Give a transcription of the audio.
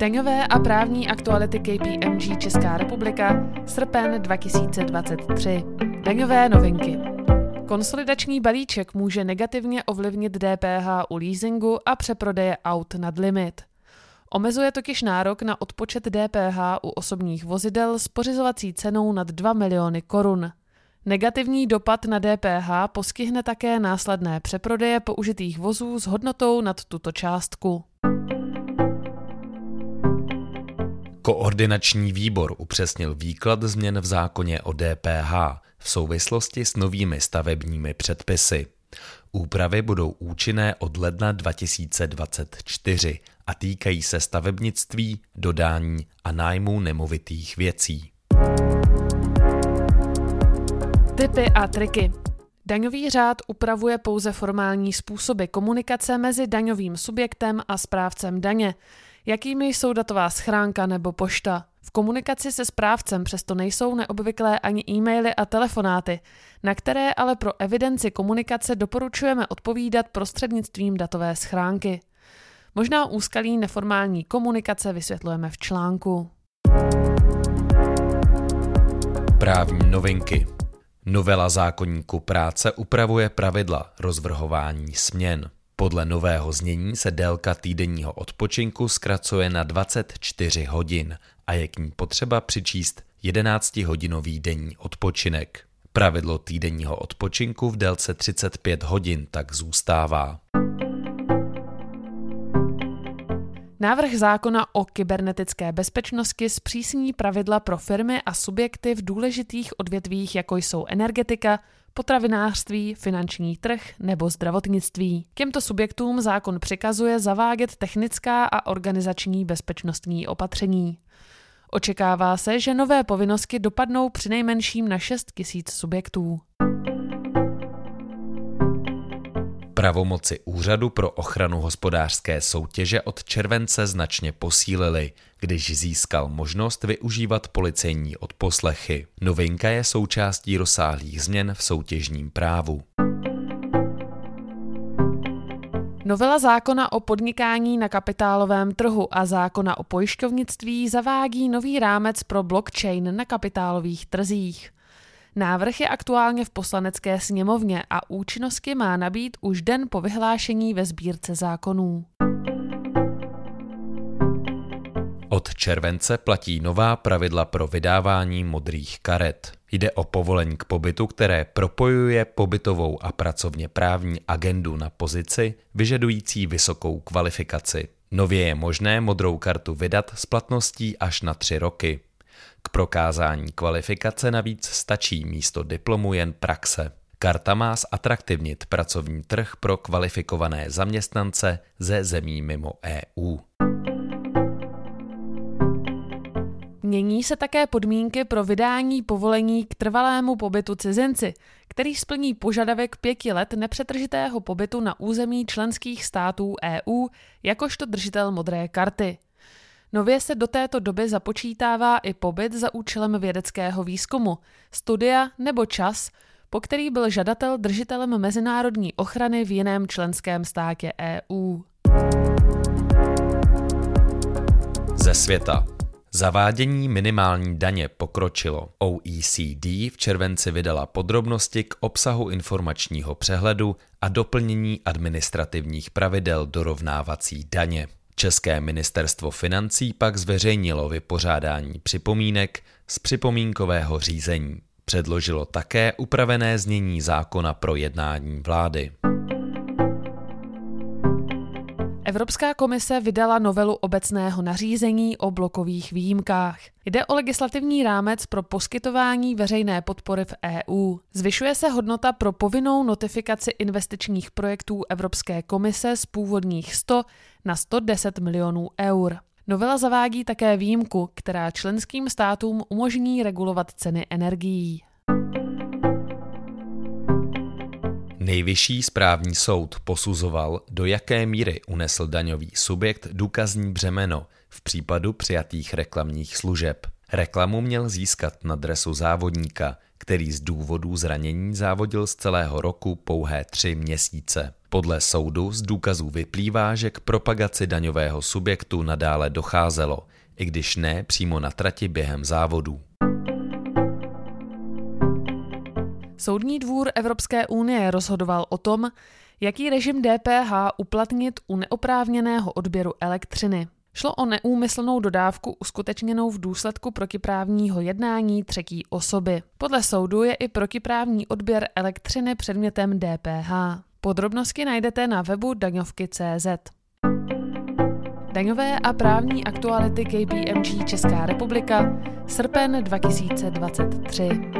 Daňové a právní aktuality KPMG Česká republika, srpen 2023. Daňové novinky. Konsolidační balíček může negativně ovlivnit DPH u leasingu a přeprodeje aut nad limit. Omezuje totiž nárok na odpočet DPH u osobních vozidel s pořizovací cenou nad 2 miliony korun. Negativní dopad na DPH poskyhne také následné přeprodeje použitých vozů s hodnotou nad tuto částku. Koordinační výbor upřesnil výklad změn v zákoně o DPH v souvislosti s novými stavebními předpisy. Úpravy budou účinné od ledna 2024 a týkají se stavebnictví, dodání a nájmu nemovitých věcí. Typy a triky. Daňový řád upravuje pouze formální způsoby komunikace mezi daňovým subjektem a správcem daně, jakými jsou datová schránka nebo pošta. V komunikaci se správcem přesto nejsou neobvyklé ani e-maily a telefonáty, na které ale pro evidenci komunikace doporučujeme odpovídat prostřednictvím datové schránky. Možná úskalí neformální komunikace vysvětlujeme v článku. Právní novinky Novela zákonníku práce upravuje pravidla rozvrhování směn. Podle nového znění se délka týdenního odpočinku zkracuje na 24 hodin a je k ní potřeba přičíst 11-hodinový denní odpočinek. Pravidlo týdenního odpočinku v délce 35 hodin tak zůstává. Návrh zákona o kybernetické bezpečnosti zpřísní pravidla pro firmy a subjekty v důležitých odvětvích, jako jsou energetika, potravinářství, finanční trh nebo zdravotnictví. Těmto subjektům zákon přikazuje zavádět technická a organizační bezpečnostní opatření. Očekává se, že nové povinnosti dopadnou přinejmenším na 6 000 subjektů. Pravomoci Úřadu pro ochranu hospodářské soutěže od července značně posílily, když získal možnost využívat policejní odposlechy. Novinka je součástí rozsáhlých změn v soutěžním právu. Novela zákona o podnikání na kapitálovém trhu a zákona o pojišťovnictví zavádí nový rámec pro blockchain na kapitálových trzích. Návrh je aktuálně v poslanecké sněmovně a účinnosti má nabít už den po vyhlášení ve sbírce zákonů. Od července platí nová pravidla pro vydávání modrých karet. Jde o povolení k pobytu, které propojuje pobytovou a pracovně právní agendu na pozici vyžadující vysokou kvalifikaci. Nově je možné modrou kartu vydat s platností až na tři roky. K prokázání kvalifikace navíc stačí místo diplomu jen praxe. Karta má zatraktivnit pracovní trh pro kvalifikované zaměstnance ze zemí mimo EU. Mění se také podmínky pro vydání povolení k trvalému pobytu cizinci, který splní požadavek pěti let nepřetržitého pobytu na území členských států EU jakožto držitel modré karty. Nově se do této doby započítává i pobyt za účelem vědeckého výzkumu, studia nebo čas, po který byl žadatel držitelem mezinárodní ochrany v jiném členském státě EU. Ze světa. Zavádění minimální daně pokročilo. OECD v červenci vydala podrobnosti k obsahu informačního přehledu a doplnění administrativních pravidel dorovnávací daně. České ministerstvo financí pak zveřejnilo vypořádání připomínek z připomínkového řízení. Předložilo také upravené znění zákona pro jednání vlády. Evropská komise vydala novelu obecného nařízení o blokových výjimkách. Jde o legislativní rámec pro poskytování veřejné podpory v EU. Zvyšuje se hodnota pro povinnou notifikaci investičních projektů Evropské komise z původních 100 na 110 milionů eur. Novela zavádí také výjimku, která členským státům umožní regulovat ceny energií. Nejvyšší správní soud posuzoval, do jaké míry unesl daňový subjekt důkazní břemeno v případu přijatých reklamních služeb. Reklamu měl získat na dresu závodníka, který z důvodů zranění závodil z celého roku pouhé tři měsíce. Podle soudu z důkazů vyplývá, že k propagaci daňového subjektu nadále docházelo, i když ne přímo na trati během závodů. Soudní dvůr Evropské unie rozhodoval o tom, jaký režim DPH uplatnit u neoprávněného odběru elektřiny. Šlo o neúmyslnou dodávku uskutečněnou v důsledku protiprávního jednání třetí osoby. Podle soudu je i protiprávní odběr elektřiny předmětem DPH. Podrobnosti najdete na webu daňovky.cz. Daňové a právní aktuality KPMG Česká republika, srpen 2023.